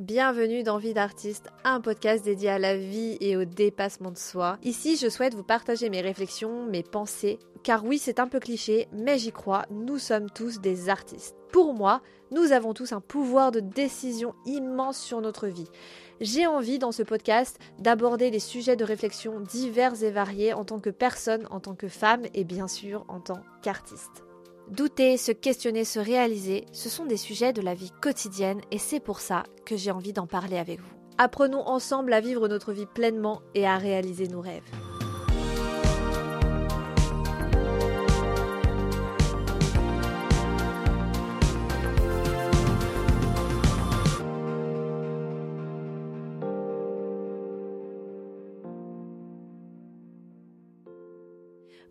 Bienvenue dans Vie d'artiste, un podcast dédié à la vie et au dépassement de soi. Ici, je souhaite vous partager mes réflexions, mes pensées, car oui, c'est un peu cliché, mais j'y crois, nous sommes tous des artistes. Pour moi, nous avons tous un pouvoir de décision immense sur notre vie. J'ai envie dans ce podcast d'aborder des sujets de réflexion divers et variés en tant que personne, en tant que femme et bien sûr en tant qu'artiste. Douter, se questionner, se réaliser, ce sont des sujets de la vie quotidienne et c'est pour ça que j'ai envie d'en parler avec vous. Apprenons ensemble à vivre notre vie pleinement et à réaliser nos rêves.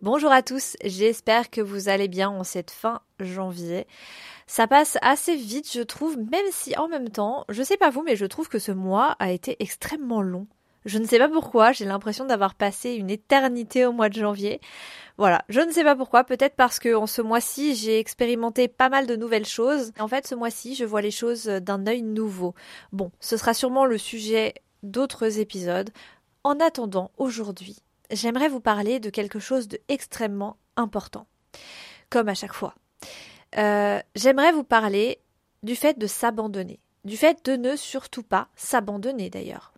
Bonjour à tous, j'espère que vous allez bien en cette fin janvier. Ça passe assez vite, je trouve, même si en même temps, je sais pas vous, mais je trouve que ce mois a été extrêmement long. Je ne sais pas pourquoi, j'ai l'impression d'avoir passé une éternité au mois de janvier. Voilà, je ne sais pas pourquoi, peut-être parce que en ce mois-ci, j'ai expérimenté pas mal de nouvelles choses. En fait, ce mois-ci, je vois les choses d'un œil nouveau. Bon, ce sera sûrement le sujet d'autres épisodes. En attendant, aujourd'hui, j'aimerais vous parler de quelque chose d'extrêmement important, comme à chaque fois. Euh, j'aimerais vous parler du fait de s'abandonner, du fait de ne surtout pas s'abandonner d'ailleurs.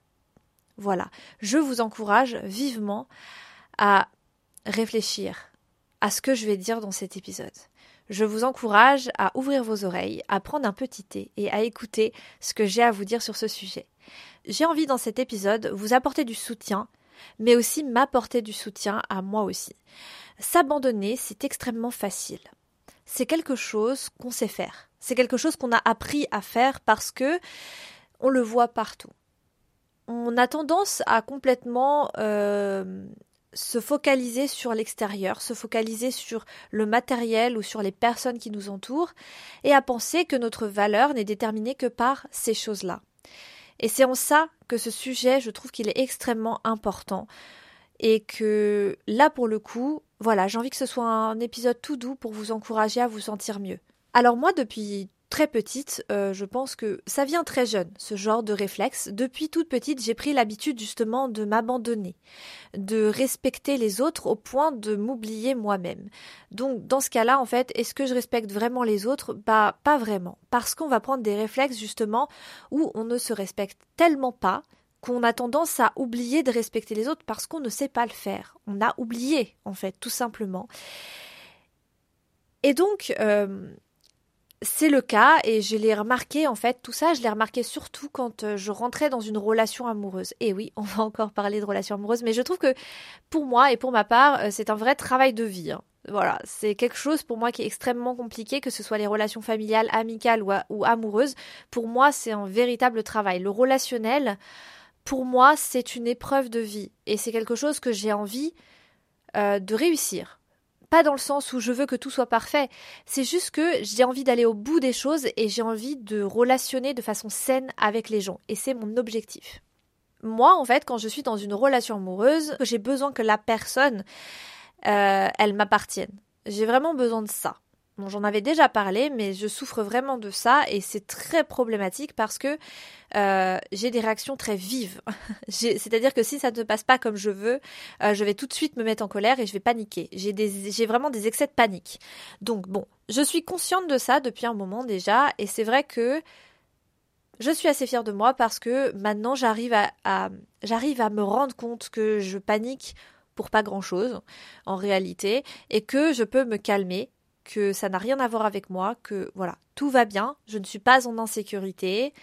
Voilà, je vous encourage vivement à réfléchir à ce que je vais dire dans cet épisode. Je vous encourage à ouvrir vos oreilles, à prendre un petit thé et à écouter ce que j'ai à vous dire sur ce sujet. J'ai envie dans cet épisode vous apporter du soutien, mais aussi m'apporter du soutien à moi aussi. S'abandonner, c'est extrêmement facile. C'est quelque chose qu'on sait faire. C'est quelque chose qu'on a appris à faire parce que on le voit partout. On a tendance à complètement euh, se focaliser sur l'extérieur, se focaliser sur le matériel ou sur les personnes qui nous entourent, et à penser que notre valeur n'est déterminée que par ces choses-là. Et c'est en ça que ce sujet, je trouve qu'il est extrêmement important. Et que là, pour le coup, voilà, j'ai envie que ce soit un épisode tout doux pour vous encourager à vous sentir mieux. Alors moi, depuis très petite, euh, je pense que ça vient très jeune, ce genre de réflexe. Depuis toute petite, j'ai pris l'habitude justement de m'abandonner, de respecter les autres au point de m'oublier moi-même. Donc dans ce cas-là, en fait, est-ce que je respecte vraiment les autres? Bah pas vraiment, parce qu'on va prendre des réflexes justement où on ne se respecte tellement pas qu'on a tendance à oublier de respecter les autres parce qu'on ne sait pas le faire. On a oublié, en fait, tout simplement. Et donc, euh, c'est le cas et je l'ai remarqué en fait, tout ça, je l'ai remarqué surtout quand euh, je rentrais dans une relation amoureuse. Et oui, on va encore parler de relation amoureuse, mais je trouve que pour moi et pour ma part, euh, c'est un vrai travail de vie. Hein. Voilà, c'est quelque chose pour moi qui est extrêmement compliqué, que ce soit les relations familiales, amicales ou, amoureuses. Pour moi, c'est un véritable travail. Le relationnel, pour moi, c'est une épreuve de vie et c'est quelque chose que j'ai envie euh, de réussir dans le sens où je veux que tout soit parfait, c'est juste que j'ai envie d'aller au bout des choses et j'ai envie de relationner de façon saine avec les gens. Et c'est mon objectif. Moi, en fait, quand je suis dans une relation amoureuse, j'ai besoin que la personne, euh, elle m'appartienne. J'ai vraiment besoin de ça. Bon, j'en avais déjà parlé, mais je souffre vraiment de ça et c'est très problématique parce que euh, j'ai des réactions très vives. C'est-à-dire que si ça ne passe pas comme je veux, euh, je vais tout de suite me mettre en colère et je vais paniquer. J'ai vraiment des excès de panique. Donc bon, je suis consciente de ça depuis un moment déjà et c'est vrai que je suis assez fière de moi parce que maintenant j'arrive à j'arrive à me rendre compte que je panique pour pas grand chose en réalité et que je peux me calmer que ça n'a rien à voir avec moi, que voilà, tout va bien, je ne suis pas en insécurité,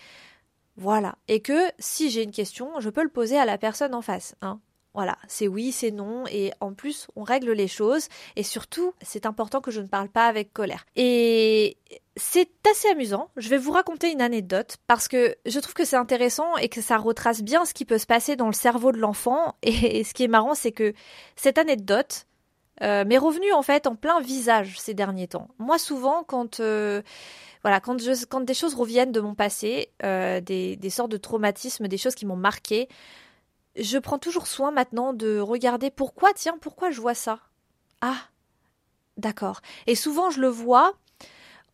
voilà, et que si j'ai une question, je peux le poser à la personne en face, hein. Voilà, c'est oui, c'est non, et en plus, on règle les choses, et surtout, c'est important que je ne parle pas avec colère. Et c'est assez amusant. Je vais vous raconter une anecdote parce que je trouve que c'est intéressant et que ça retrace bien ce qui peut se passer dans le cerveau de l'enfant. Et ce qui est marrant, c'est que cette anecdote, euh, m'est revenu en fait en plein visage ces derniers temps. Moi souvent quand euh, voilà quand des choses reviennent de mon passé, euh, des, des sortes de traumatismes, des choses qui m'ont marqué, je prends toujours soin maintenant de regarder pourquoi tiens pourquoi je vois ça. Ah d'accord. Et souvent je le vois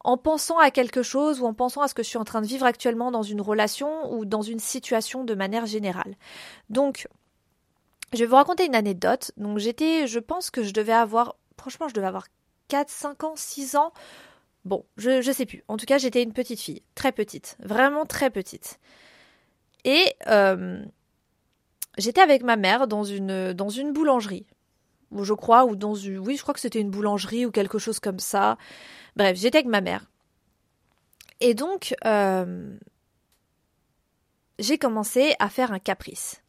en pensant à quelque chose ou en pensant à ce que je suis en train de vivre actuellement dans une relation ou dans une situation de manière générale. Donc, je vais vous raconter une anecdote. Donc, j'étais, je pense que je devais avoir, franchement, je devais avoir 4, 5 ans, 6 ans. Bon, je, je sais plus. En tout cas, j'étais une petite fille, très petite, vraiment très petite. Et euh, j'étais avec ma mère dans une, dans une boulangerie je crois, ou dans une. Oui, je crois que c'était une boulangerie ou quelque chose comme ça. Bref, j'étais avec ma mère. Et donc, euh, j'ai commencé à faire un caprice.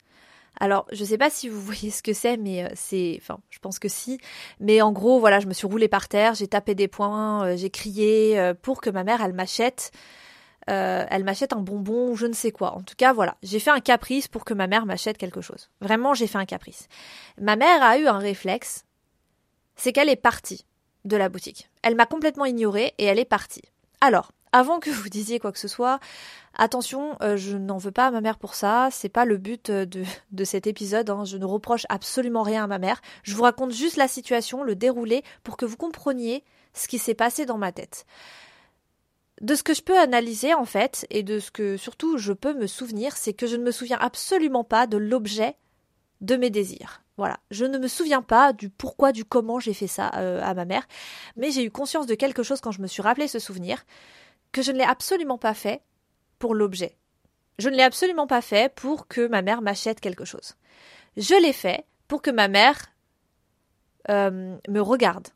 Alors, je sais pas si vous voyez ce que c'est, mais euh, c'est, enfin, je pense que si. Mais en gros, voilà, je me suis roulée par terre, j'ai tapé des poings, euh, j'ai crié pour que ma mère, elle m'achète euh, elle m'achète un bonbon ou je ne sais quoi. En tout cas, voilà, j'ai fait un caprice pour que ma mère m'achète quelque chose. Vraiment, j'ai fait un caprice. Ma mère a eu un réflexe, c'est qu'elle est partie de la boutique. Elle m'a complètement ignorée et elle est partie. Alors, avant que vous disiez quoi que ce soit, attention, euh, je n'en veux pas à ma mère pour ça, c'est pas le but euh, de, de cet épisode, hein. je ne reproche absolument rien à ma mère, je vous raconte juste la situation, le déroulé, pour que vous compreniez ce qui s'est passé dans ma tête. De ce que je peux analyser en fait, et de ce que surtout je peux me souvenir, c'est que je ne me souviens absolument pas de l'objet de mes désirs. Voilà, je ne me souviens pas du pourquoi, du comment j'ai fait ça euh, à ma mère, mais j'ai eu conscience de quelque chose quand je me suis rappelé ce souvenir, que je ne l'ai absolument pas fait pour l'objet. Je ne l'ai absolument pas fait pour que ma mère m'achète quelque chose. Je l'ai fait pour que ma mère euh, me regarde,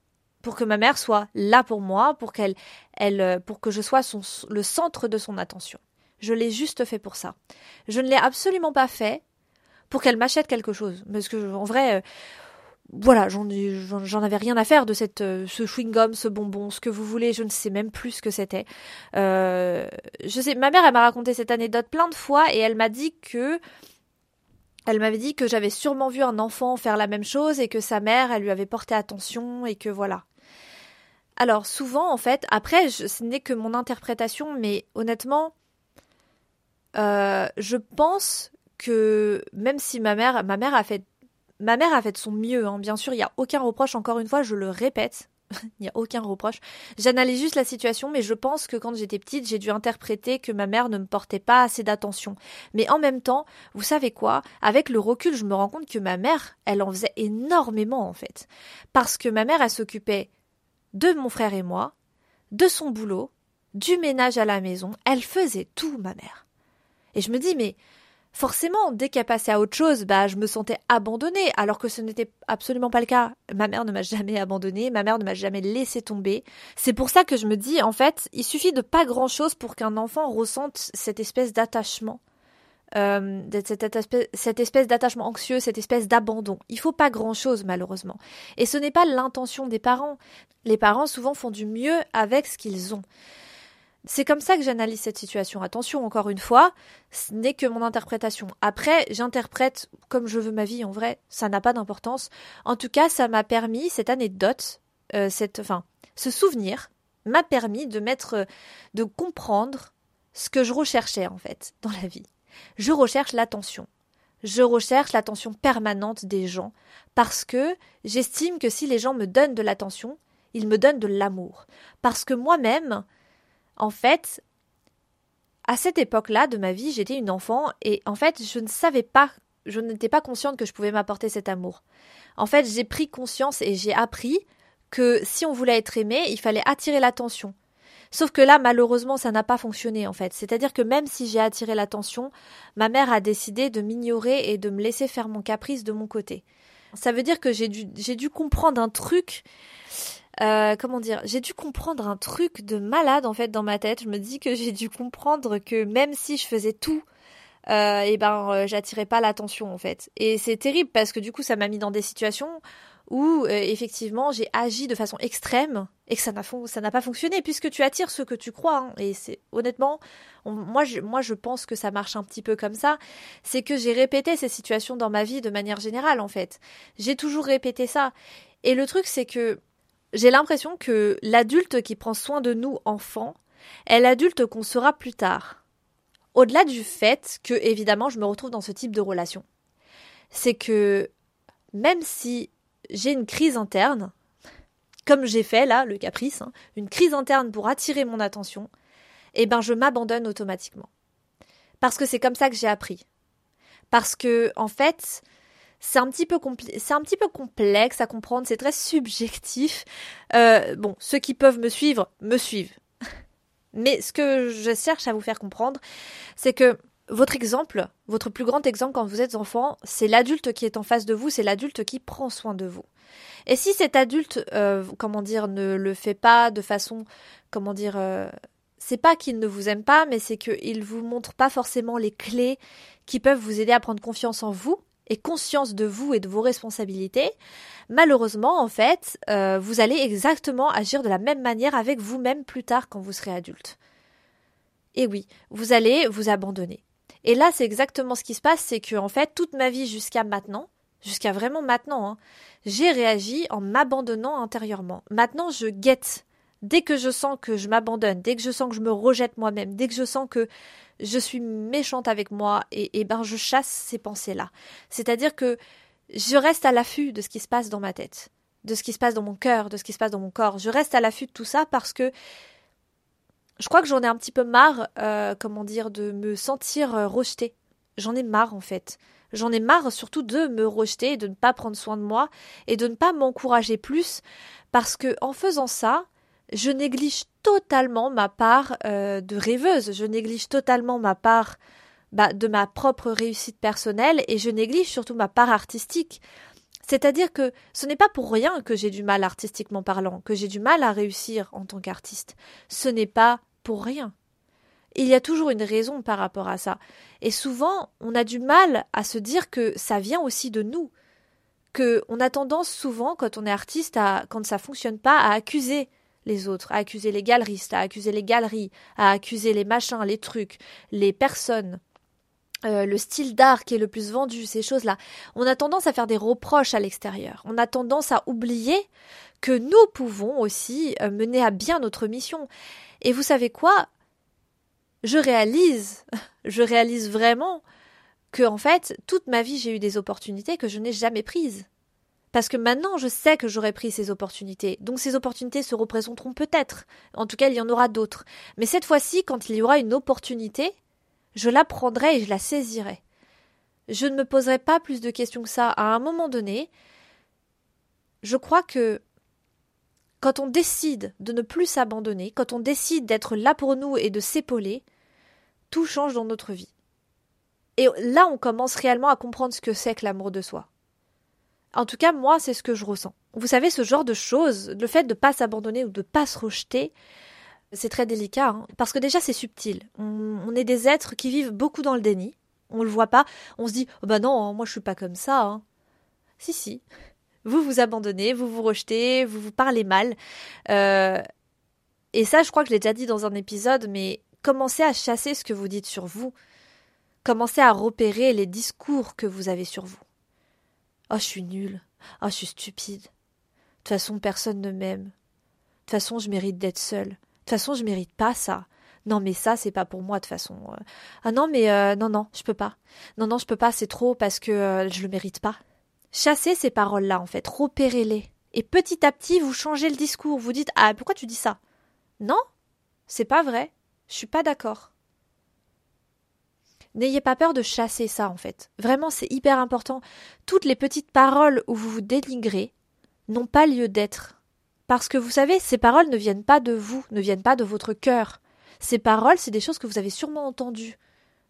pour que ma mère soit là pour moi, pour qu'elle, elle, euh, pour que je sois le centre de son attention. Je l'ai juste fait pour ça. Je ne l'ai absolument pas fait pour qu'elle m'achète quelque chose, parce que en vrai, euh, voilà, j'en, avais rien à faire de cette, euh, ce chewing gum, ce bonbon, ce que vous voulez. Je ne sais même plus ce que c'était. je sais, ma mère, elle m'a raconté cette anecdote plein de fois et elle m'a dit que elle m'avait dit que j'avais sûrement vu un enfant faire la même chose et que sa mère, elle lui avait porté attention et que voilà. Alors souvent, en fait, après, ce n'est que mon interprétation, mais honnêtement, euh, je pense que même si ma mère a fait, ma mère a fait de son mieux, hein, bien sûr, il n'y a aucun reproche. Encore une fois, je le répète, il n'y a aucun reproche. J'analyse juste la situation, mais je pense que quand j'étais petite, j'ai dû interpréter que ma mère ne me portait pas assez d'attention. Mais en même temps, vous savez quoi? Avec le recul, je me rends compte que ma mère, elle en faisait énormément en fait, parce que ma mère, elle s'occupait de mon frère et moi, de son boulot, du ménage à la maison. Elle faisait tout, ma mère. Et je me dis, mais forcément, dès qu'elle passait à autre chose, bah, je me sentais abandonnée, alors que ce n'était absolument pas le cas. Ma mère ne m'a jamais abandonnée, ma mère ne m'a jamais laissé tomber. C'est pour ça que je me dis, en fait, il suffit de pas grand chose pour qu'un enfant ressente cette espèce d'attachement euh, cette, espèce, d'attachement anxieux, cette espèce d'abandon. Il faut pas grand-chose malheureusement. Et ce n'est pas l'intention des parents. Les parents souvent font du mieux avec ce qu'ils ont. C'est comme ça que j'analyse cette situation. Attention, encore une fois, ce n'est que mon interprétation. Après, j'interprète comme je veux ma vie en vrai, ça n'a pas d'importance. En tout cas, ça m'a permis, cette anecdote, euh, cette, enfin, ce souvenir m'a permis de mettre, de comprendre ce que je recherchais en fait dans la vie je recherche l'attention. Je recherche l'attention permanente des gens parce que j'estime que si les gens me donnent de l'attention, ils me donnent de l'amour. Parce que moi-même, en fait, à cette époque-là de ma vie, j'étais une enfant et en fait, je ne savais pas, je n'étais pas consciente que je pouvais m'apporter cet amour. En fait, j'ai pris conscience et j'ai appris que si on voulait être aimé, il fallait attirer l'attention. Sauf que là, malheureusement, ça n'a pas fonctionné en fait. C'est-à-dire que même si j'ai attiré l'attention, ma mère a décidé de m'ignorer et de me laisser faire mon caprice de mon côté. Ça veut dire que j'ai dû, comprendre un truc. Euh, comment dire J'ai dû comprendre un truc de malade en fait dans ma tête. Je me dis que j'ai dû comprendre que même si je faisais tout euh, et ben euh, j'attirais pas l'attention en fait. Et c'est terrible parce que du coup ça m'a mis dans des situations où euh, effectivement j'ai agi de façon extrême et que ça n'a ça n'a pas fonctionné puisque tu attires ce que tu crois hein. et c'est honnêtement moi moi je pense que ça marche un petit peu comme ça c'est que j'ai répété ces situations dans ma vie de manière générale en fait j'ai toujours répété ça et le truc c'est que j'ai l'impression que l'adulte qui prend soin de nous enfants est l'adulte qu'on sera plus tard au-delà du fait que évidemment je me retrouve dans ce type de relation c'est que même si j'ai une crise interne, comme j'ai fait là, le caprice, hein, une crise interne pour attirer mon attention, eh ben je m'abandonne automatiquement. Parce que c'est comme ça que j'ai appris. Parce que en fait, c'est un petit peu c'est un petit peu complexe à comprendre, c'est très subjectif. Euh, bon, ceux qui peuvent me suivre me suivent. Mais ce que je cherche à vous faire comprendre, c'est que votre exemple, votre plus grand exemple quand vous êtes enfant, c'est l'adulte qui est en face de vous, c'est l'adulte qui prend soin de vous. Et si cet adulte, euh, comment dire, ne le fait pas de façon, comment dire, euh, c'est pas qu'il ne vous aime pas, mais c'est qu'il vous montre pas forcément les clés qui peuvent vous aider à prendre confiance en vous et conscience de vous et de vos responsabilités, malheureusement, en fait, euh, vous allez exactement agir de la même manière avec vous-même plus tard quand vous serez adulte. Et oui, vous allez vous abandonner. Et là, c'est exactement ce qui se passe, c'est que, en fait, toute ma vie jusqu'à maintenant, jusqu'à vraiment maintenant, hein, j'ai réagi en m'abandonnant intérieurement. Maintenant, je guette. Dès que je sens que je m'abandonne, dès que je sens que je me rejette moi-même, dès que je sens que je suis méchante avec moi, et, ben je chasse ces pensées-là. C'est-à-dire que je reste à l'affût de ce qui se passe dans ma tête, de ce qui se passe dans mon cœur, de ce qui se passe dans mon corps. Je reste à l'affût de tout ça parce que je crois que j'en ai un petit peu marre, euh, comment dire, de me sentir euh, rejetée. J'en ai marre en fait. J'en ai marre surtout de me rejeter, de ne pas prendre soin de moi et de ne pas m'encourager plus parce que en faisant ça, je néglige totalement ma part euh, de rêveuse, je néglige totalement ma part bah, de ma propre réussite personnelle et je néglige surtout ma part artistique. C'est-à-dire que ce n'est pas pour rien que j'ai du mal artistiquement parlant, que j'ai du mal à réussir en tant qu'artiste. Ce n'est pas pour rien. Il y a toujours une raison par rapport à ça. Et souvent, on a du mal à se dire que ça vient aussi de nous. Que on a tendance souvent, quand on est artiste, à, quand ça fonctionne pas, à accuser les autres, à accuser les galeristes, à accuser les galeries, à accuser les machins, les trucs, les personnes. Euh, le style d'art qui est le plus vendu, ces choses-là. On a tendance à faire des reproches à l'extérieur. On a tendance à oublier que nous pouvons aussi euh, mener à bien notre mission. Et vous savez quoi? Je réalise, je réalise vraiment que en fait, toute ma vie, j'ai eu des opportunités que je n'ai jamais prises. Parce que maintenant, je sais que j'aurais pris ces opportunités. Donc ces opportunités se représenteront peut-être. En tout cas, il y en aura d'autres. Mais cette fois-ci, quand il y aura une opportunité, je la prendrai et je la saisirai. Je ne me poserai pas plus de questions que ça. À un moment donné, je crois que quand on décide de ne plus s'abandonner, quand on décide d'être là pour nous et de s'épauler, tout change dans notre vie. Et là, on commence réellement à comprendre ce que c'est que l'amour de soi. En tout cas, moi, c'est ce que je ressens. Vous savez, ce genre de choses, le fait de ne pas s'abandonner ou de ne pas se rejeter, c'est très délicat, hein. parce que déjà, c'est subtil. On, est des êtres qui vivent beaucoup dans le déni. On le voit pas. On se dit, oh bah non, moi, je suis pas comme ça. Hein. Si, si. Vous vous abandonnez, vous vous rejetez, vous vous parlez mal. Euh, et ça, je crois que je l'ai déjà dit dans un épisode, mais Commencez à chasser ce que vous dites sur vous. Commencez à repérer les discours que vous avez sur vous. Oh, je suis nulle. Oh, je suis stupide. De toute façon, personne ne m'aime. De toute façon, je mérite d'être seule. De toute façon, je mérite pas ça. Non, mais ça, c'est pas pour moi, de toute façon. Ah non, mais euh, non, non, je peux pas. Non, non, je peux pas, c'est trop parce que euh, je le mérite pas. Chassez ces paroles-là, en fait. Repérez-les. Et petit à petit, vous changez le discours. Vous dites Ah, pourquoi tu dis ça? Non, c'est pas vrai. Je suis pas d'accord. N'ayez pas peur de chasser ça, en fait. Vraiment, c'est hyper important. Toutes les petites paroles où vous vous dénigrez n'ont pas lieu d'être. Parce que vous savez, ces paroles ne viennent pas de vous, ne viennent pas de votre cœur. Ces paroles, c'est des choses que vous avez sûrement entendues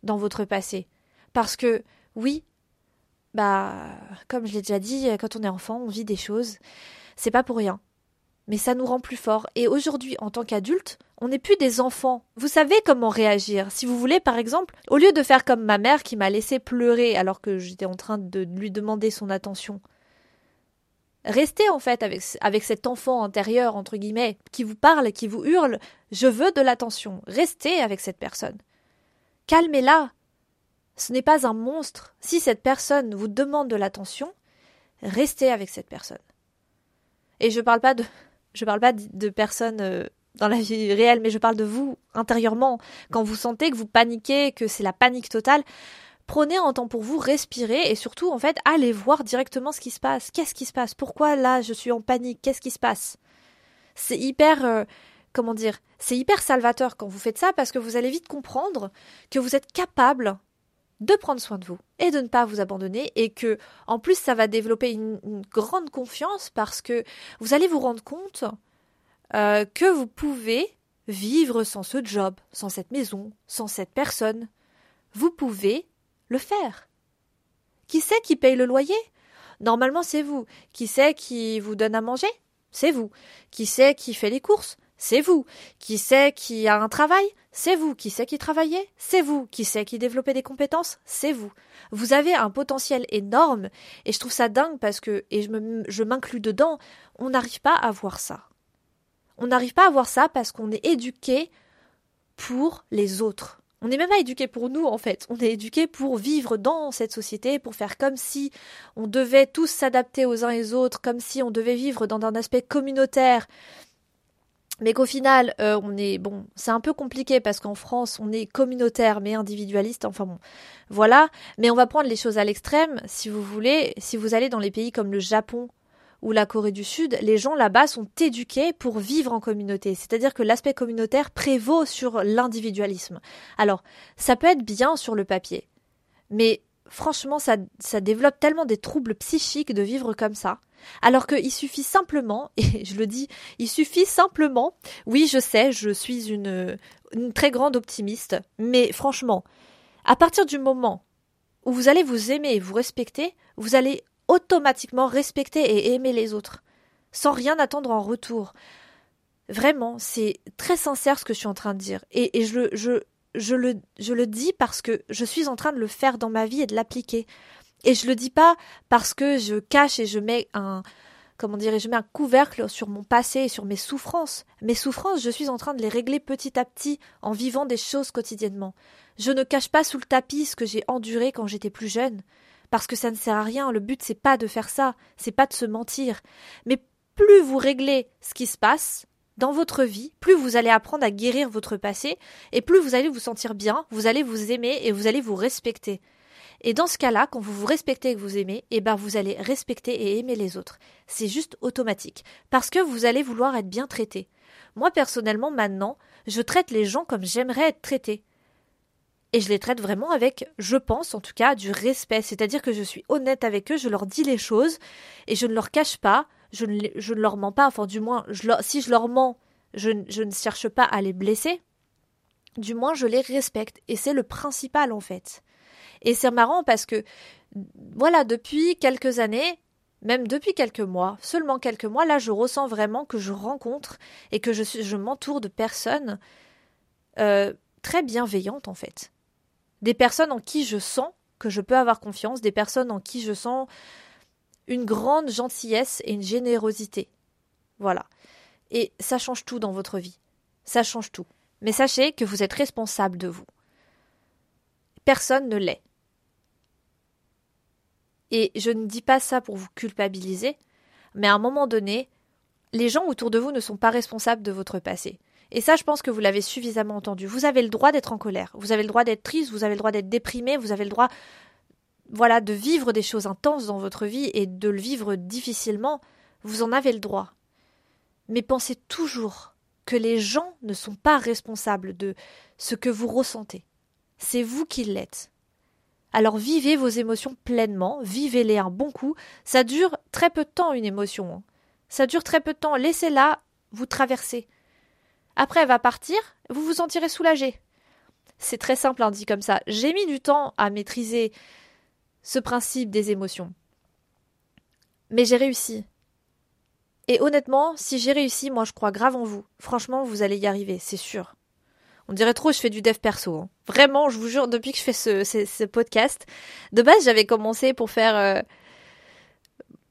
dans votre passé. Parce que, oui, bah, comme je l'ai déjà dit, quand on est enfant, on vit des choses. C'est pas pour rien mais ça nous rend plus forts. Et aujourd'hui, en tant qu'adulte, on n'est plus des enfants. Vous savez comment réagir. Si vous voulez, par exemple, au lieu de faire comme ma mère qui m'a laissé pleurer alors que j'étais en train de lui demander son attention, restez en fait avec, avec cet enfant intérieur, entre guillemets, qui vous parle, qui vous hurle, je veux de l'attention. Restez avec cette personne. Calmez-la. Ce n'est pas un monstre. Si cette personne vous demande de l'attention, restez avec cette personne. Et je parle pas de, je parle pas de personnes euh, dans la vie réelle, mais je parle de vous intérieurement. Quand vous sentez que vous paniquez, que c'est la panique totale, prenez un temps pour vous, respirez et surtout, en fait, allez voir directement ce qui se passe. Qu'est-ce qui se passe? Pourquoi là je suis en panique? Qu'est-ce qui se passe? C'est hyper, euh, comment dire, c'est hyper salvateur quand vous faites ça parce que vous allez vite comprendre que vous êtes capable de prendre soin de vous et de ne pas vous abandonner et que en plus ça va développer une, grande confiance parce que vous allez vous rendre compte euh, que vous pouvez vivre sans ce job, sans cette maison, sans cette personne. Vous pouvez le faire. Qui c'est qui paye le loyer? Normalement c'est vous. Qui c'est qui vous donne à manger? C'est vous. Qui c'est qui fait les courses? C'est vous. Qui sait qui a un travail? C'est vous. Qui sait qui travaillait? C'est vous. Qui sait qui développait des compétences? C'est vous. Vous avez un potentiel énorme et je trouve ça dingue parce que, et je m'inclus dedans, on n'arrive pas à voir ça. On n'arrive pas à voir ça parce qu'on est éduqué pour les autres. On n'est même pas éduqué pour nous en fait. On est éduqué pour vivre dans cette société, pour faire comme si on devait tous s'adapter aux uns et aux autres, comme si on devait vivre dans un aspect communautaire, mais qu'au final, euh, on est bon, c'est un peu compliqué parce qu'en France, on est communautaire mais individualiste. Enfin bon, voilà. Mais on va prendre les choses à l'extrême, si vous voulez. Si vous allez dans les pays comme le Japon ou la Corée du Sud, les gens là-bas sont éduqués pour vivre en communauté. C'est-à-dire que l'aspect communautaire prévaut sur l'individualisme. Alors, ça peut être bien sur le papier, mais franchement, ça, ça développe tellement des troubles psychiques de vivre comme ça. Alors qu'il suffit simplement, et je le dis, il suffit simplement, oui je sais, je suis une, très grande optimiste, mais franchement, à partir du moment où vous allez vous aimer et vous respecter, vous allez automatiquement respecter et aimer les autres, sans rien attendre en retour. Vraiment, c'est très sincère ce que je suis en train de dire. Et, je, je, le, je le dis parce que je suis en train de le faire dans ma vie et de l'appliquer. Et je le dis pas parce que je cache et je mets un comment dire, je mets un couvercle sur mon passé et sur mes souffrances. Mes souffrances, je suis en train de les régler petit à petit en vivant des choses quotidiennement. Je ne cache pas sous le tapis ce que j'ai enduré quand j'étais plus jeune parce que ça ne sert à rien, le but c'est pas de faire ça, c'est pas de se mentir. Mais plus vous réglez ce qui se passe, dans votre vie, plus vous allez apprendre à guérir votre passé, et plus vous allez vous sentir bien, vous allez vous aimer et vous allez vous respecter. Et dans ce cas-là, quand vous vous respectez et que vous aimez, eh ben vous allez respecter et aimer les autres. C'est juste automatique. Parce que vous allez vouloir être bien traité. Moi, personnellement, maintenant, je traite les gens comme j'aimerais être traité. Et je les traite vraiment avec, je pense en tout cas, du respect. C'est-à-dire que je suis honnête avec eux, je leur dis les choses et je ne leur cache pas, je ne, leur mens pas, enfin du moins, si je leur mens, je, ne cherche pas à les blesser. Du moins, je les respecte. Et c'est le principal en fait. Et c'est marrant parce que, voilà, depuis quelques années, même depuis quelques mois, seulement quelques mois, là, je ressens vraiment que je rencontre et que je, je m'entoure de personnes euh, très bienveillantes, en fait. Des personnes en qui je sens que je peux avoir confiance, des personnes en qui je sens une grande gentillesse et une générosité. Voilà. Et ça change tout dans votre vie. Ça change tout. Mais sachez que vous êtes responsable de vous. Personne ne l'est. Et je ne dis pas ça pour vous culpabiliser, mais à un moment donné, les gens autour de vous ne sont pas responsables de votre passé. Et ça, je pense que vous l'avez suffisamment entendu. Vous avez le droit d'être en colère, vous avez le droit d'être triste, vous avez le droit d'être déprimé, vous avez le droit, voilà, de vivre des choses intenses dans votre vie et de le vivre difficilement. Vous en avez le droit. Mais pensez toujours que les gens ne sont pas responsables de ce que vous ressentez. C'est vous qui l'êtes. Alors vivez vos émotions pleinement, vivez-les un bon coup. Ça dure très peu de temps une émotion. Hein. Ça dure très peu de temps. Laissez-la vous traverser. Après, elle va partir, vous vous sentirez soulagé. C'est très simple, hein, dit comme ça. J'ai mis du temps à maîtriser ce principe des émotions. Mais j'ai réussi. Et honnêtement, si j'ai réussi, moi je crois grave en vous. Franchement, vous allez y arriver, c'est sûr. On dirait trop, je fais du dev perso. Hein. Vraiment, je vous jure, depuis que je fais ce, podcast, de base, j'avais commencé pour faire, euh,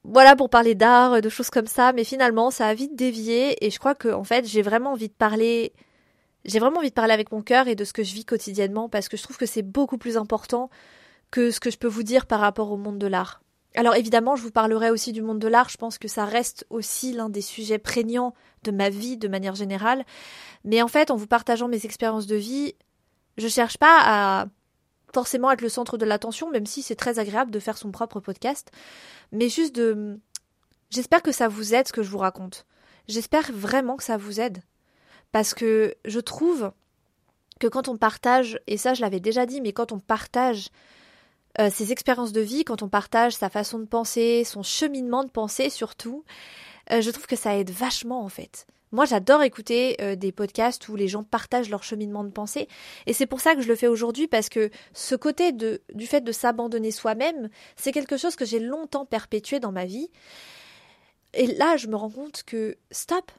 voilà, pour parler d'art, de choses comme ça, mais finalement, ça a vite dévié et je crois que, en fait, j'ai vraiment envie de parler, j'ai vraiment envie de parler avec mon cœur et de ce que je vis quotidiennement parce que je trouve que c'est beaucoup plus important que ce que je peux vous dire par rapport au monde de l'art. Alors évidemment, je vous parlerai aussi du monde de l'art, je pense que ça reste aussi l'un des sujets prégnants de ma vie de manière générale, mais en fait, en vous partageant mes expériences de vie, je cherche pas à forcément être le centre de l'attention, même si c'est très agréable de faire son propre podcast, mais juste de... J'espère que ça vous aide ce que je vous raconte. J'espère vraiment que ça vous aide. Parce que je trouve que quand on partage, et ça je l'avais déjà dit, mais quand on partage euh, ses expériences de vie, quand on partage sa façon de penser, son cheminement de pensée surtout, euh, je trouve que ça aide vachement en fait. Moi, j'adore écouter euh, des podcasts où les gens partagent leur cheminement de pensée. Et c'est pour ça que je le fais aujourd'hui, parce que ce côté de, du fait de s'abandonner soi-même, c'est quelque chose que j'ai longtemps perpétué dans ma vie. Et là, je me rends compte que, stop,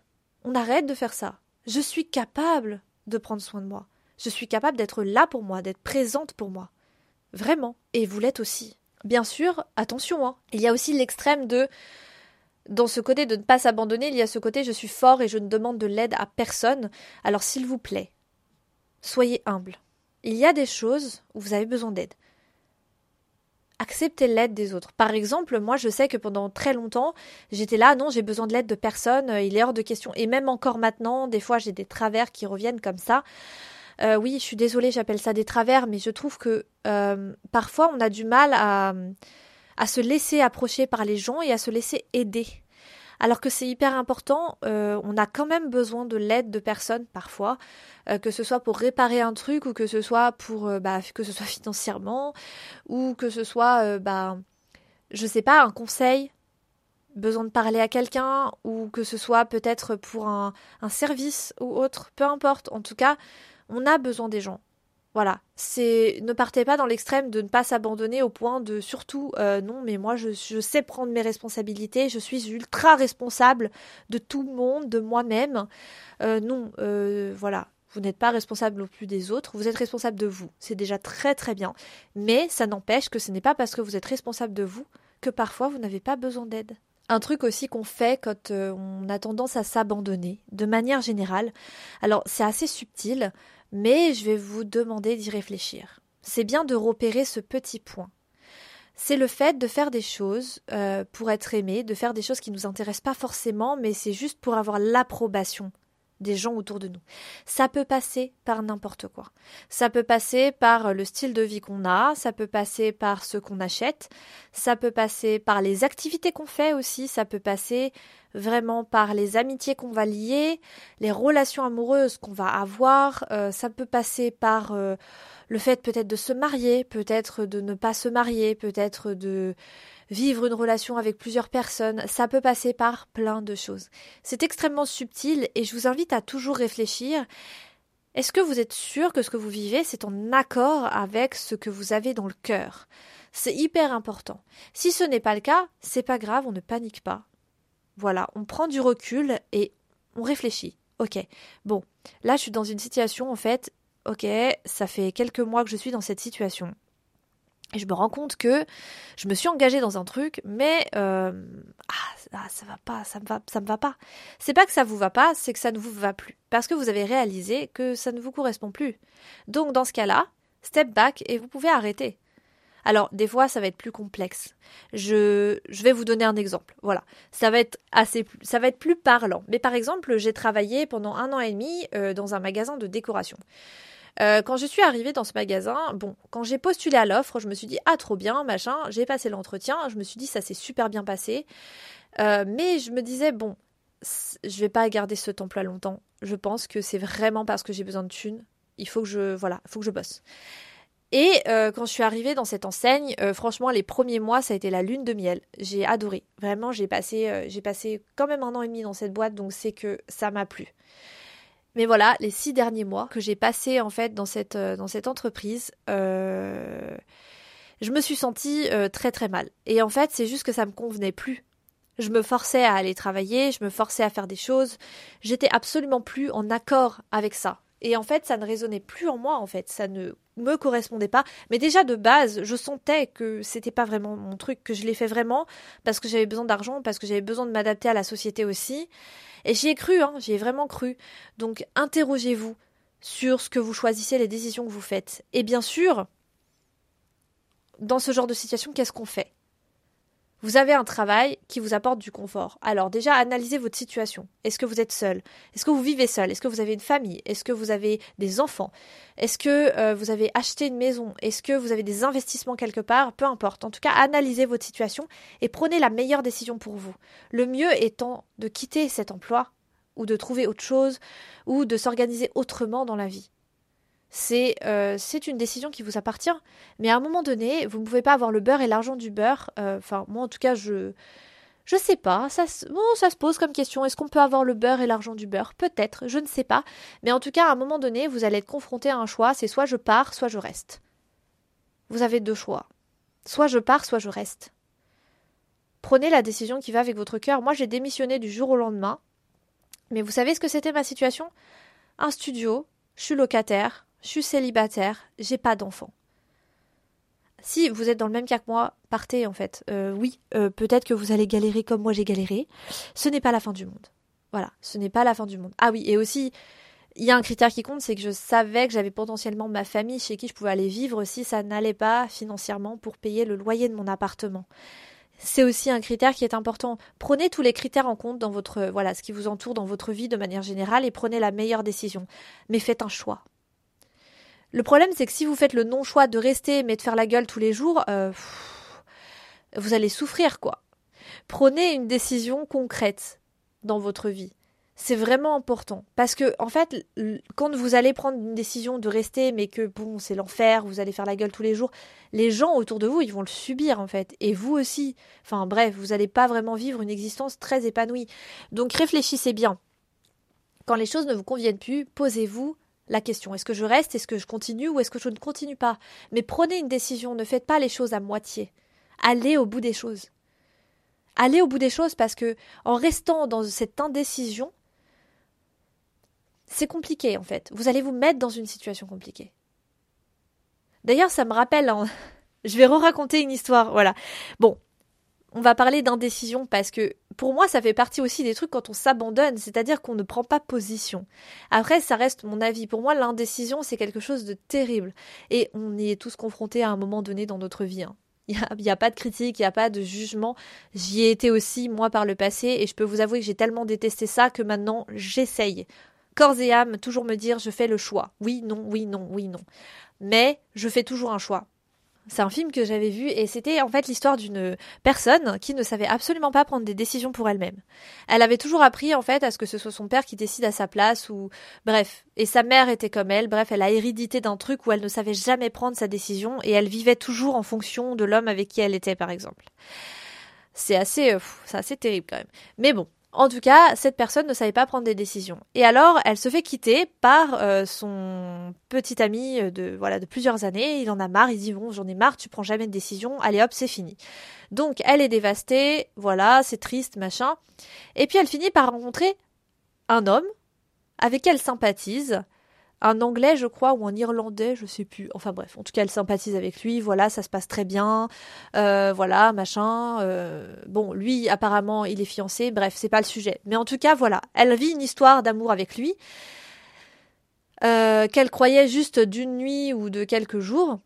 on arrête de faire ça. Je suis capable de prendre soin de moi. Je suis capable d'être là pour moi, d'être présente pour moi. Vraiment. Et vous l'êtes aussi. Bien sûr, attention, hein. il y a aussi l'extrême de dans ce côté de ne pas s'abandonner, il y a ce côté je suis fort et je ne demande de l'aide à personne. Alors s'il vous plaît, soyez humble. Il y a des choses où vous avez besoin d'aide. Acceptez l'aide des autres. Par exemple, moi je sais que pendant très longtemps, j'étais là, non, j'ai besoin de l'aide de personne, il est hors de question. Et même encore maintenant, des fois j'ai des travers qui reviennent comme ça. Euh, oui, je suis désolée, j'appelle ça des travers, mais je trouve que euh, parfois on a du mal à se laisser approcher par les gens et à se laisser aider. Alors que c'est hyper important, euh, on a quand même besoin de l'aide de personnes parfois, que ce soit pour réparer un truc ou que ce soit pour bah, que ce soit financièrement ou que ce soit bah je sais pas un conseil, besoin de parler à quelqu'un ou que ce soit peut-être pour un service ou autre, peu importe. En tout cas, on a besoin des gens. Voilà, c'est ne partez pas dans l'extrême de ne pas s'abandonner au point de surtout euh, non mais moi je, sais prendre mes responsabilités, je suis ultra responsable de tout le monde, de moi-même. Euh, non, euh, voilà, vous n'êtes pas responsable au plus des autres, vous êtes responsable de vous. C'est déjà très très bien, mais ça n'empêche que ce n'est pas parce que vous êtes responsable de vous que parfois vous n'avez pas besoin d'aide. Un truc aussi qu'on fait quand on a tendance à s'abandonner, de manière générale. Alors c'est assez subtil, mais je vais vous demander d'y réfléchir. C'est bien de repérer ce petit point. C'est le fait de faire des choses euh, pour être aimé, de faire des choses qui ne nous intéressent pas forcément, mais c'est juste pour avoir l'approbation des gens autour de nous. Ça peut passer par n'importe quoi. Ça peut passer par le style de vie qu'on a, ça peut passer par ce qu'on achète, ça peut passer par les activités qu'on fait aussi, ça peut passer vraiment par les amitiés qu'on va lier, les relations amoureuses qu'on va avoir, euh, ça peut passer par euh, le fait peut-être de se marier, peut-être de ne pas se marier, peut-être de vivre une relation avec plusieurs personnes, ça peut passer par plein de choses. C'est extrêmement subtil et je vous invite à toujours réfléchir. Est-ce que vous êtes sûr que ce que vous vivez, c'est en accord avec ce que vous avez dans le cœur? C'est hyper important. Si ce n'est pas le cas, c'est pas grave, on ne panique pas. Voilà, on prend du recul et on réfléchit. Ok, bon, là je suis dans une situation en fait, ok, ça fait quelques mois que je suis dans cette situation. Et je me rends compte que je me suis engagée dans un truc, mais euh, ah, ah, ça va pas, ça me va, ça me va pas. C'est pas que ça vous va pas, c'est que ça ne vous va plus, parce que vous avez réalisé que ça ne vous correspond plus. Donc dans ce cas-là, step back et vous pouvez arrêter. Alors, des fois, ça va être plus complexe. Je, vais vous donner un exemple. Voilà. Ça va être ça va être plus parlant. Mais par exemple, j'ai travaillé pendant un an et demi euh, dans un magasin de décoration. Euh, quand je suis arrivée dans ce magasin, bon, quand j'ai postulé à l'offre, je me suis dit ah trop bien, machin. J'ai passé l'entretien, je me suis dit ça s'est super bien passé, euh, mais je me disais bon, je vais pas garder ce temple-là longtemps. Je pense que c'est vraiment parce que j'ai besoin de thunes. Il faut que je voilà, faut que je bosse. Et euh, quand je suis arrivée dans cette enseigne, franchement, les premiers mois, ça a été la lune de miel. J'ai adoré. Vraiment, j'ai passé, j'ai passé quand même un an et demi dans cette boîte, donc c'est que ça m'a plu. Mais voilà, les six derniers mois que j'ai passé en fait dans cette, euh, dans cette entreprise, euh, je me suis sentie euh, très très mal. Et en fait, c'est juste que ça me convenait plus. Je me forçais à aller travailler, je me forçais à faire des choses. J'étais absolument plus en accord avec ça. Et en fait, ça ne résonnait plus en moi, en fait. Ça ne me correspondait pas. Mais déjà, de base, je sentais que c'était pas vraiment mon truc, que je l'ai fait vraiment parce que j'avais besoin d'argent, parce que j'avais besoin de m'adapter à la société aussi. Et j'y ai cru, hein, j'y ai vraiment cru. Donc interrogez-vous sur ce que vous choisissez, les décisions que vous faites. Et bien sûr, dans ce genre de situation, qu'est-ce qu'on fait? Vous avez un travail qui vous apporte du confort. Alors déjà, analysez votre situation. Est-ce que vous êtes seul? Est-ce que vous vivez seul? Est-ce que vous avez une famille? Est-ce que vous avez des enfants? Est-ce que euh, vous avez acheté une maison? Est-ce que vous avez des investissements quelque part? Peu importe. En tout cas, analysez votre situation et prenez la meilleure décision pour vous. Le mieux étant de quitter cet emploi ou de trouver autre chose ou de s'organiser autrement dans la vie. Euh, c'est une décision qui vous appartient. Mais à un moment donné, vous ne pouvez pas avoir le beurre et l'argent du beurre. Euh, enfin, moi en tout cas, je je sais pas. Ça, ça se pose comme question. Est-ce qu'on peut avoir le beurre et l'argent du beurre? Peut-être, je ne sais pas. Mais en tout cas, à un moment donné, vous allez être confronté à un choix. C'est soit je pars, soit je reste. Vous avez deux choix. Soit je pars, soit je reste. Prenez la décision qui va avec votre cœur. Moi, j'ai démissionné du jour au lendemain. Mais vous savez ce que c'était ma situation? Un studio, je suis locataire, je suis célibataire, j'ai pas d'enfant. Si vous êtes dans le même cas que moi, partez en fait. Euh, oui, euh, peut-être que vous allez galérer comme moi j'ai galéré. Ce n'est pas la fin du monde. Voilà, ce n'est pas la fin du monde. Ah oui, et aussi, il y a un critère qui compte, c'est que je savais que j'avais potentiellement ma famille chez qui je pouvais aller vivre si ça n'allait pas financièrement pour payer le loyer de mon appartement. C'est aussi un critère qui est important. Prenez tous les critères en compte dans votre voilà, ce qui vous entoure dans votre vie de manière générale et prenez la meilleure décision. Mais faites un choix. Le problème, c'est que si vous faites le non-choix de rester mais de faire la gueule tous les jours, euh, vous allez souffrir, quoi. Prenez une décision concrète dans votre vie. C'est vraiment important parce que en fait, quand vous allez prendre une décision de rester, mais que bon, c'est l'enfer, vous allez faire la gueule tous les jours, les gens autour de vous, ils vont le subir en fait, et vous aussi. Enfin bref, vous n'allez pas vraiment vivre une existence très épanouie. Donc réfléchissez bien. Quand les choses ne vous conviennent plus, posez-vous la question. Est-ce que je reste Est-ce que je continue Ou est-ce que je ne continue pas? Mais prenez une décision, ne faites pas les choses à moitié. Allez au bout des choses. Allez au bout des choses parce que en restant dans cette indécision, c'est compliqué en fait. Vous allez vous mettre dans une situation compliquée. D'ailleurs, ça me rappelle, je vais re-raconter une histoire. Voilà. Bon, on va parler d'indécision parce que pour moi, ça fait partie aussi des trucs quand on s'abandonne, c'est-à-dire qu'on ne prend pas position. Après, ça reste mon avis. Pour moi, l'indécision, c'est quelque chose de terrible. Et on y est tous confrontés à un moment donné dans notre vie. Hein. Il n'y a, a, pas de critique, il n'y a pas de jugement. J'y ai été aussi, moi, par le passé, et je peux vous avouer que j'ai tellement détesté ça que maintenant, j'essaye. Corps et âme, toujours me dire, je fais le choix. Oui, non, oui, non, oui, non. Mais je fais toujours un choix. C'est un film que j'avais vu et c'était en fait l'histoire d'une personne qui ne savait absolument pas prendre des décisions pour elle-même. Elle avait toujours appris en fait à ce que ce soit son père qui décide à sa place ou bref. Et sa mère était comme elle, bref, elle a hérédité d'un truc où elle ne savait jamais prendre sa décision et elle vivait toujours en fonction de l'homme avec qui elle était par exemple. C'est assez, euh, c'est assez terrible quand même. Mais bon, en tout cas, cette personne ne savait pas prendre des décisions. Et alors, elle se fait quitter par euh, son petit ami de voilà de plusieurs années. Il en a marre. Il dit bon, j'en ai marre. Tu prends jamais de décision. Allez hop, c'est fini. Donc, elle est dévastée. Voilà, c'est triste, machin. Et puis, elle finit par rencontrer un homme avec qui elle sympathise un anglais, je crois, ou un irlandais, je sais plus. Enfin bref, en tout cas, elle sympathise avec lui. Voilà, ça se passe très bien. Euh, voilà, machin. Euh, bon, lui, apparemment, il est fiancé. Bref, c'est pas le sujet. Mais en tout cas, voilà, elle vit une histoire d'amour avec lui euh, qu'elle croyait juste d'une nuit ou de quelques jours.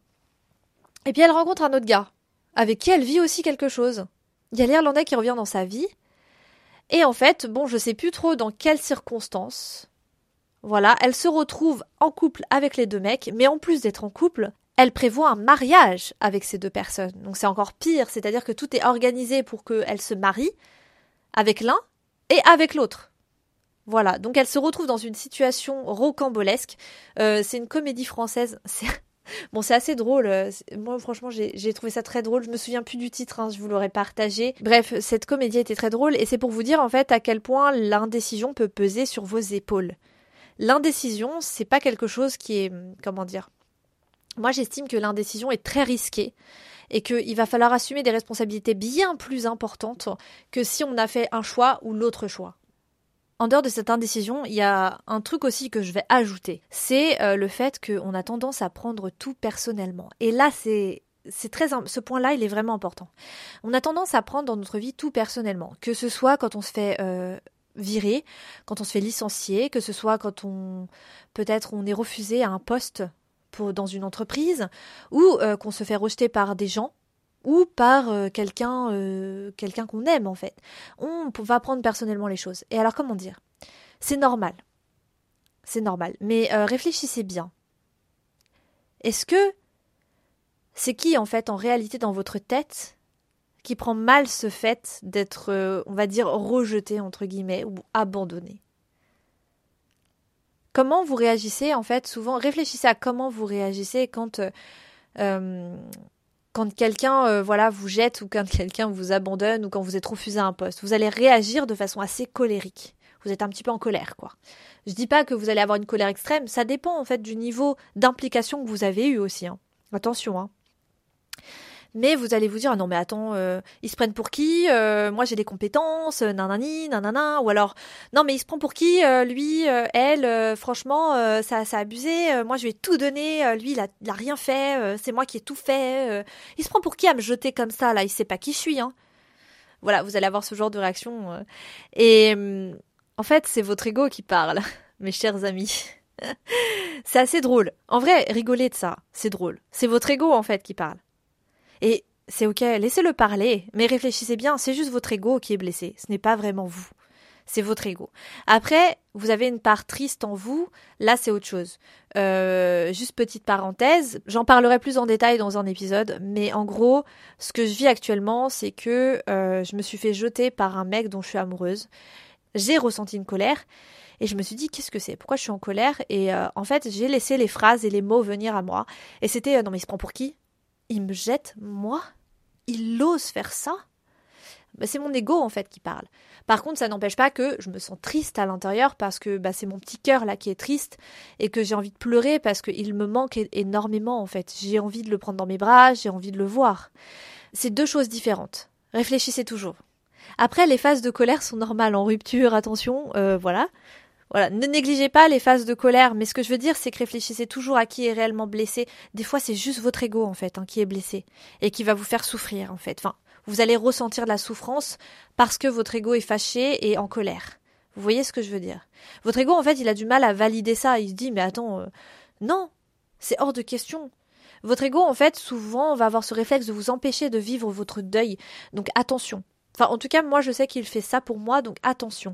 Et puis elle rencontre un autre gars avec qui elle vit aussi quelque chose. Il y a l'Irlandais qui revient dans sa vie. Et en fait, bon, je sais plus trop dans quelles circonstances voilà, elle se retrouve en couple avec les deux mecs, mais en plus d'être en couple, elle prévoit un mariage avec ces deux personnes. Donc c'est encore pire, c'est-à-dire que tout est organisé pour qu'elle se marie avec l'un et avec l'autre. Voilà, donc elle se retrouve dans une situation rocambolesque. Euh, c'est une comédie française. Bon, c'est assez drôle. Moi, franchement, j'ai trouvé ça très drôle. Je me souviens plus du titre, hein, je vous l'aurais partagé. Bref, cette comédie était très drôle et c'est pour vous dire en fait à quel point l'indécision peut peser sur vos épaules. L'indécision, c'est pas quelque chose qui est, comment dire, moi j'estime que l'indécision est très risquée et qu'il va falloir assumer des responsabilités bien plus importantes que si on a fait un choix ou l'autre choix. En dehors de cette indécision, il y a un truc aussi que je vais ajouter, c'est euh, le fait qu'on a tendance à prendre tout personnellement. Et là, c'est c'est très ce point-là, il est vraiment important. On a tendance à prendre dans notre vie tout personnellement, que ce soit quand on se fait euh, viré, quand on se fait licencier, que ce soit quand on peut-être on est refusé à un poste dans une entreprise, ou euh, qu'on se fait rejeter par des gens, ou par euh, quelqu'un euh, quelqu'un qu'on aime en fait. On va prendre personnellement les choses. Et alors comment dire? C'est normal. C'est normal. Mais réfléchissez bien. Est-ce que c'est qui en fait en réalité dans votre tête qui prend mal ce fait d'être, on va dire, rejeté entre guillemets ou abandonné Comment vous réagissez en fait souvent Réfléchissez à comment vous réagissez quand quand quelqu'un euh, voilà vous jette ou quand quelqu'un vous abandonne ou quand vous êtes refusé un poste, vous allez réagir de façon assez colérique. Vous êtes un petit peu en colère, quoi. Je dis pas que vous allez avoir une colère extrême, ça dépend en fait du niveau d'implication que vous avez eu aussi. Hein. Attention, hein mais vous allez vous dire ah non mais attends euh, ils se prennent pour qui euh, moi j'ai des compétences euh, nanani nanana ou alors non mais il se prend pour qui lui elle franchement ça ça a abusé moi je ai tout donné lui il a, rien fait c'est moi qui ai tout fait il se prend pour qui à me jeter comme ça là? Il sait pas qui je suis hein voilà vous allez avoir ce genre de réaction et en fait c'est votre ego qui parle mes chers amis c'est assez drôle. En vrai, rigolez de ça, c'est drôle. C'est votre ego en fait qui parle. Et c'est ok, laissez-le parler, mais réfléchissez bien, c'est juste votre ego qui est blessé, ce n'est pas vraiment vous. C'est votre ego. Après, vous avez une part triste en vous, là c'est autre chose. Euh, juste petite parenthèse, j'en parlerai plus en détail dans un épisode, mais en gros, ce que je vis actuellement, c'est que euh, je me suis fait jeter par un mec dont je suis amoureuse. J'ai ressenti une colère, et je me suis dit qu'est-ce que c'est? Pourquoi je suis en colère? Et euh, en fait, j'ai laissé les phrases et les mots venir à moi. Et c'était non mais il se prend pour qui? Il me jette, moi? Il ose faire ça? Bah, C'est mon ego en fait qui parle. Par contre, ça n'empêche pas que je me sens triste à l'intérieur parce que bah, c'est mon petit cœur là qui est triste et que j'ai envie de pleurer parce qu'il me manque énormément en fait. J'ai envie de le prendre dans mes bras, j'ai envie de le voir. C'est deux choses différentes. Réfléchissez toujours. Après, les phases de colère sont normales en rupture, attention, euh, voilà. Voilà, ne négligez pas les phases de colère, mais ce que je veux dire, c'est que réfléchissez toujours à qui est réellement blessé. Des fois, c'est juste votre ego, en fait, hein, qui est blessé et qui va vous faire souffrir, en fait. Enfin, vous allez ressentir de la souffrance parce que votre ego est fâché et en colère. Vous voyez ce que je veux dire? Votre ego, en fait, il a du mal à valider ça. Il se dit, mais attends, euh, non, c'est hors de question. Votre ego, en fait, souvent, va avoir ce réflexe de vous empêcher de vivre votre deuil. Donc attention. Enfin, en tout cas, moi, je sais qu'il fait ça pour moi, donc attention.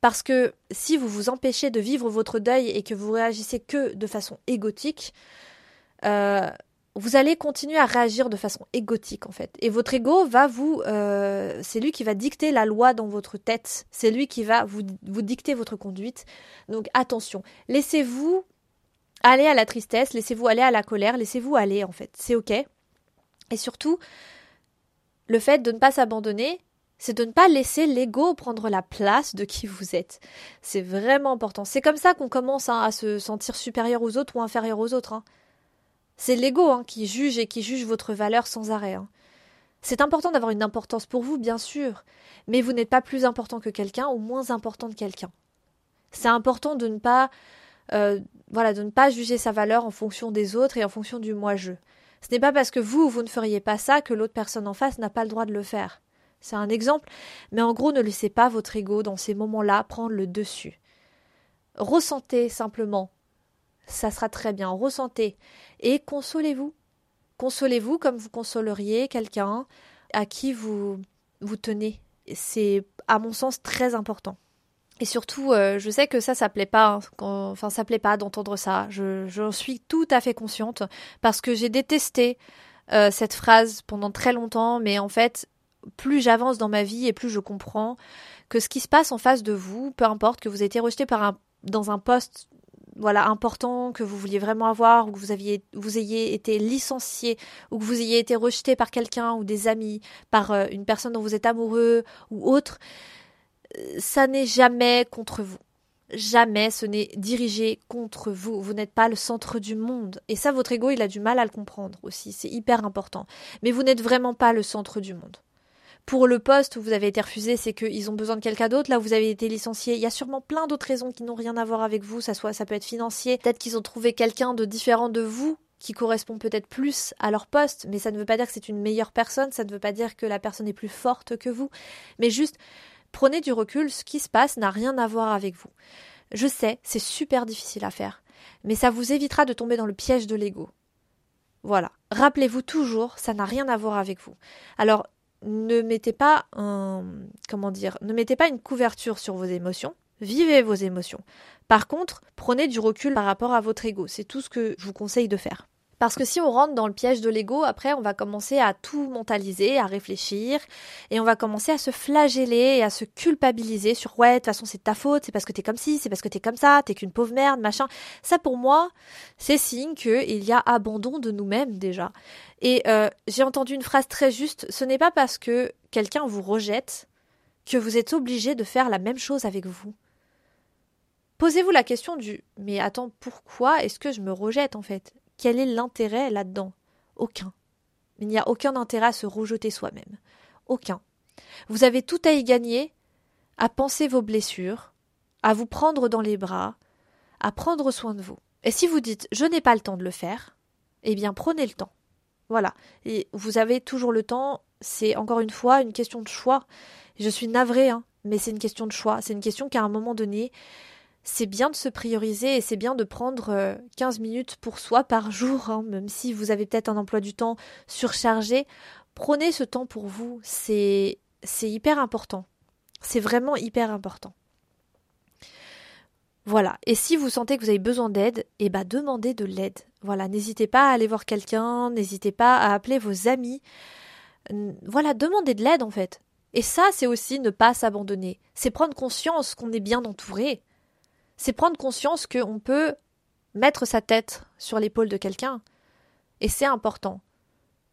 Parce que si vous vous empêchez de vivre votre deuil et que vous réagissez que de façon égotique, euh, vous allez continuer à réagir de façon égotique en fait. Et votre ego va vous, euh, c'est lui qui va dicter la loi dans votre tête. C'est lui qui va vous, vous dicter votre conduite. Donc attention, laissez-vous aller à la tristesse, laissez-vous aller à la colère, laissez-vous aller en fait. C'est ok. Et surtout, le fait de ne pas s'abandonner, c'est de ne pas laisser l'ego prendre la place de qui vous êtes. C'est vraiment important. C'est comme ça qu'on commence hein, à se sentir supérieur aux autres ou inférieur aux autres. Hein. C'est l'ego hein, qui juge et qui juge votre valeur sans arrêt. C'est important d'avoir une importance pour vous, bien sûr, mais vous n'êtes pas plus important que quelqu'un ou moins important que quelqu'un. C'est important de ne pas, euh, voilà, de ne pas juger sa valeur en fonction des autres et en fonction du moi-je. Ce n'est pas parce que vous, vous ne feriez pas ça que l'autre personne en face n'a pas le droit de le faire. C'est un exemple, mais en gros, ne laissez pas votre ego dans ces moments-là prendre le dessus. Ressentez simplement. Ça sera très bien. Ressentez. Et consolez-vous. Consolez-vous comme vous consoleriez quelqu'un à qui vous, vous tenez. C'est, à mon sens, très important. Et surtout, euh, je sais que ça, ça plaît pas. Hein, enfin, ça plaît pas d'entendre ça. Je, j'en suis tout à fait consciente parce que j'ai détesté euh, cette phrase pendant très longtemps. Mais en fait, plus j'avance dans ma vie et plus je comprends que ce qui se passe en face de vous, peu importe que vous ayez été rejeté par un, dans un poste voilà important que vous vouliez vraiment avoir ou que vous vous ayez été licencié ou que vous ayez été rejeté par quelqu'un ou des amis par euh, une personne dont vous êtes amoureux ou autre euh, ça n'est jamais contre vous. Jamais ce n'est dirigé contre vous. Vous n'êtes pas le centre du monde. Et ça votre ego il a du mal à le comprendre aussi. C'est hyper important. Mais vous n'êtes vraiment pas le centre du monde pour le poste où vous avez été refusé, c'est qu'ils ont besoin de quelqu'un d'autre. Là, vous avez été licencié. Il y a sûrement plein d'autres raisons qui n'ont rien à voir avec vous. Ça soit, ça peut être financier. Peut-être qu'ils ont trouvé quelqu'un de différent de vous qui correspond peut-être plus à leur poste, mais ça ne veut pas dire que c'est une meilleure personne, ça ne veut pas dire que la personne est plus forte que vous, mais juste prenez du recul, ce qui se passe n'a rien à voir avec vous. Je sais, c'est super difficile à faire, mais ça vous évitera de tomber dans le piège de l'ego. Voilà. Rappelez-vous toujours, ça n'a rien à voir avec vous. Alors, ne mettez pas un, comment dire, ne mettez pas une couverture sur vos émotions. Vivez vos émotions. Par contre, prenez du recul par rapport à votre ego. C'est tout ce que je vous conseille de faire. Parce que si on rentre dans le piège de l'ego, après on va commencer à tout mentaliser, à réfléchir, et on va commencer à se flageller et à se culpabiliser sur ouais, de toute façon c'est ta faute, c'est parce que t'es comme ci, c'est parce que t'es comme ça, t'es qu'une pauvre merde, machin. Ça pour moi, c'est signe qu'il y a abandon de nous-mêmes déjà. Et euh, j'ai entendu une phrase très juste, ce n'est pas parce que quelqu'un vous rejette que vous êtes obligé de faire la même chose avec vous. Posez-vous la question du mais attends, pourquoi est-ce que je me rejette en fait? Quel est l'intérêt là-dedans? Aucun. Il n'y a aucun intérêt à se rejeter soi-même. Aucun. Vous avez tout à y gagner, à penser vos blessures, à vous prendre dans les bras, à prendre soin de vous. Et si vous dites je n'ai pas le temps de le faire, eh bien prenez le temps. Voilà. Et vous avez toujours le temps, c'est encore une fois une question de choix. Je suis navrée, hein, mais c'est une question de choix. C'est une question qu'à un moment donné, c'est bien de se prioriser et c'est bien de prendre 15 euh, minutes pour soi par jour, hein, même si vous avez peut-être un emploi du temps surchargé. Prenez ce temps pour vous, c'est hyper important. C'est vraiment hyper important. Voilà. Et si vous sentez que vous avez besoin d'aide, eh ben demandez de l'aide. Voilà. N'hésitez pas à aller voir quelqu'un, n'hésitez pas à appeler vos amis. Voilà, demandez de l'aide en fait. Et ça, c'est aussi ne pas s'abandonner. C'est prendre conscience qu'on est bien entouré c'est prendre conscience qu'on peut mettre sa tête sur l'épaule de quelqu'un. Et c'est important.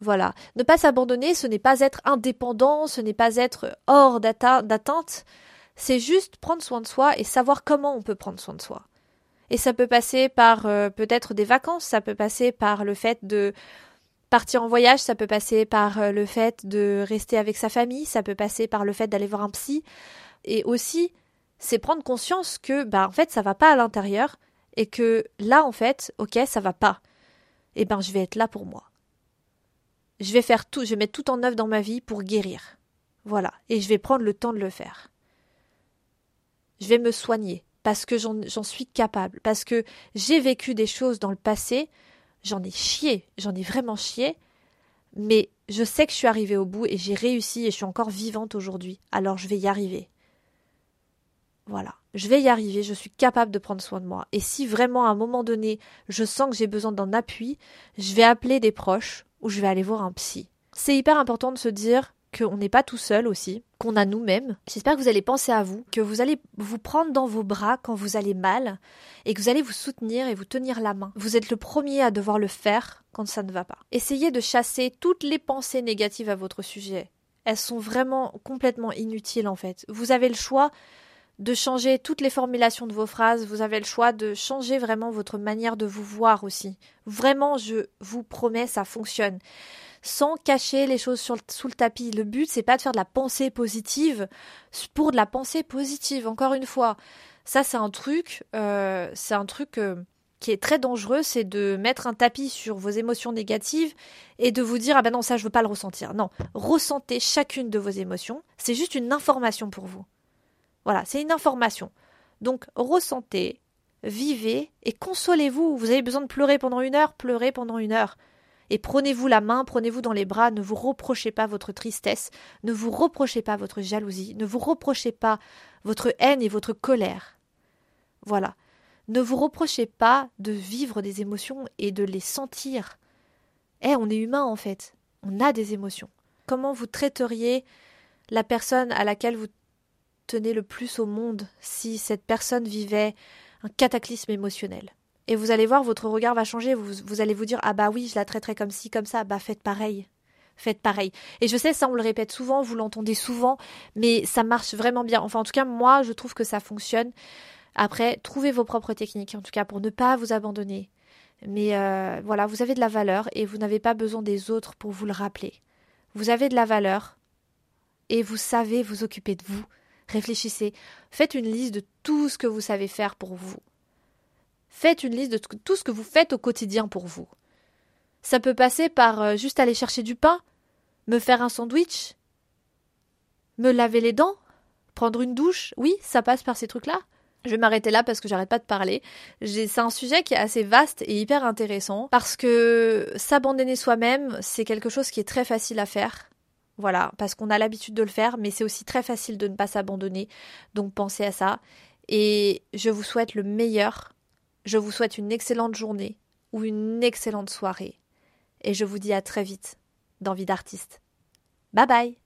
Voilà. Ne pas s'abandonner, ce n'est pas être indépendant, ce n'est pas être hors d'atteinte, c'est juste prendre soin de soi et savoir comment on peut prendre soin de soi. Et ça peut passer par euh, peut-être des vacances, ça peut passer par le fait de partir en voyage, ça peut passer par euh, le fait de rester avec sa famille, ça peut passer par le fait d'aller voir un psy. Et aussi, c'est prendre conscience que bah en fait ça va pas à l'intérieur et que là en fait, OK, ça va pas. Et eh ben je vais être là pour moi. Je vais faire tout, je vais mettre tout en œuvre dans ma vie pour guérir. Voilà, et je vais prendre le temps de le faire. Je vais me soigner parce que j'en suis capable, parce que j'ai vécu des choses dans le passé, j'en ai chié, j'en ai vraiment chié, mais je sais que je suis arrivée au bout et j'ai réussi et je suis encore vivante aujourd'hui, alors je vais y arriver. Voilà, je vais y arriver, je suis capable de prendre soin de moi. Et si vraiment à un moment donné, je sens que j'ai besoin d'un appui, je vais appeler des proches ou je vais aller voir un psy. C'est hyper important de se dire qu'on n'est pas tout seul aussi, qu'on a nous-mêmes. J'espère que vous allez penser à vous, que vous allez vous prendre dans vos bras quand vous allez mal et que vous allez vous soutenir et vous tenir la main. Vous êtes le premier à devoir le faire quand ça ne va pas. Essayez de chasser toutes les pensées négatives à votre sujet. Elles sont vraiment complètement inutiles en fait. Vous avez le choix de changer toutes les formulations de vos phrases, vous avez le choix de changer vraiment votre manière de vous voir aussi. Vraiment, je vous promets, ça fonctionne. Sans cacher les choses sous le tapis. Le but, c'est pas de faire de la pensée positive pour de la pensée positive. Encore une fois, ça c'est un truc, euh, c'est un truc euh, qui est très dangereux, c'est de mettre un tapis sur vos émotions négatives et de vous dire ah ben non ça je veux pas le ressentir. Non, ressentez chacune de vos émotions. C'est juste une information pour vous. Voilà, c'est une information. Donc ressentez, vivez et consolez-vous. Vous avez besoin de pleurer pendant une heure, pleurez pendant une heure. Et prenez-vous la main, prenez-vous dans les bras, ne vous reprochez pas votre tristesse, ne vous reprochez pas votre jalousie, ne vous reprochez pas votre haine et votre colère. Voilà. Ne vous reprochez pas de vivre des émotions et de les sentir. Eh, on est humain en fait. On a des émotions. Comment vous traiteriez la personne à laquelle vous tenez le plus au monde si cette personne vivait un cataclysme émotionnel. Et vous allez voir, votre regard va changer, vous, allez vous dire Ah bah oui, je la traiterai comme ci, comme ça, bah faites pareil. Faites pareil. Et je sais, ça on le répète souvent, vous l'entendez souvent, mais ça marche vraiment bien. Enfin, en tout cas, moi, je trouve que ça fonctionne. Après, trouvez vos propres techniques, en tout cas, pour ne pas vous abandonner. Mais euh, voilà, vous avez de la valeur et vous n'avez pas besoin des autres pour vous le rappeler. Vous avez de la valeur et vous savez vous occuper de vous. Réfléchissez. Faites une liste de tout ce que vous savez faire pour vous. Faites une liste de tout ce que vous faites au quotidien pour vous. Ça peut passer par euh, juste aller chercher du pain, me faire un sandwich, me laver les dents, prendre une douche. Oui, ça passe par ces trucs-là. Je vais m'arrêter là parce que j'arrête pas de parler. C'est un sujet qui est assez vaste et hyper intéressant parce que s'abandonner soi-même, c'est quelque chose qui est très facile à faire. Voilà, parce qu'on a l'habitude de le faire, mais c'est aussi très facile de ne pas s'abandonner. Donc pensez à ça. Et je vous souhaite le meilleur. Je vous souhaite une excellente journée ou une excellente soirée. Et je vous dis à très vite dans Vie d'artiste. Bye bye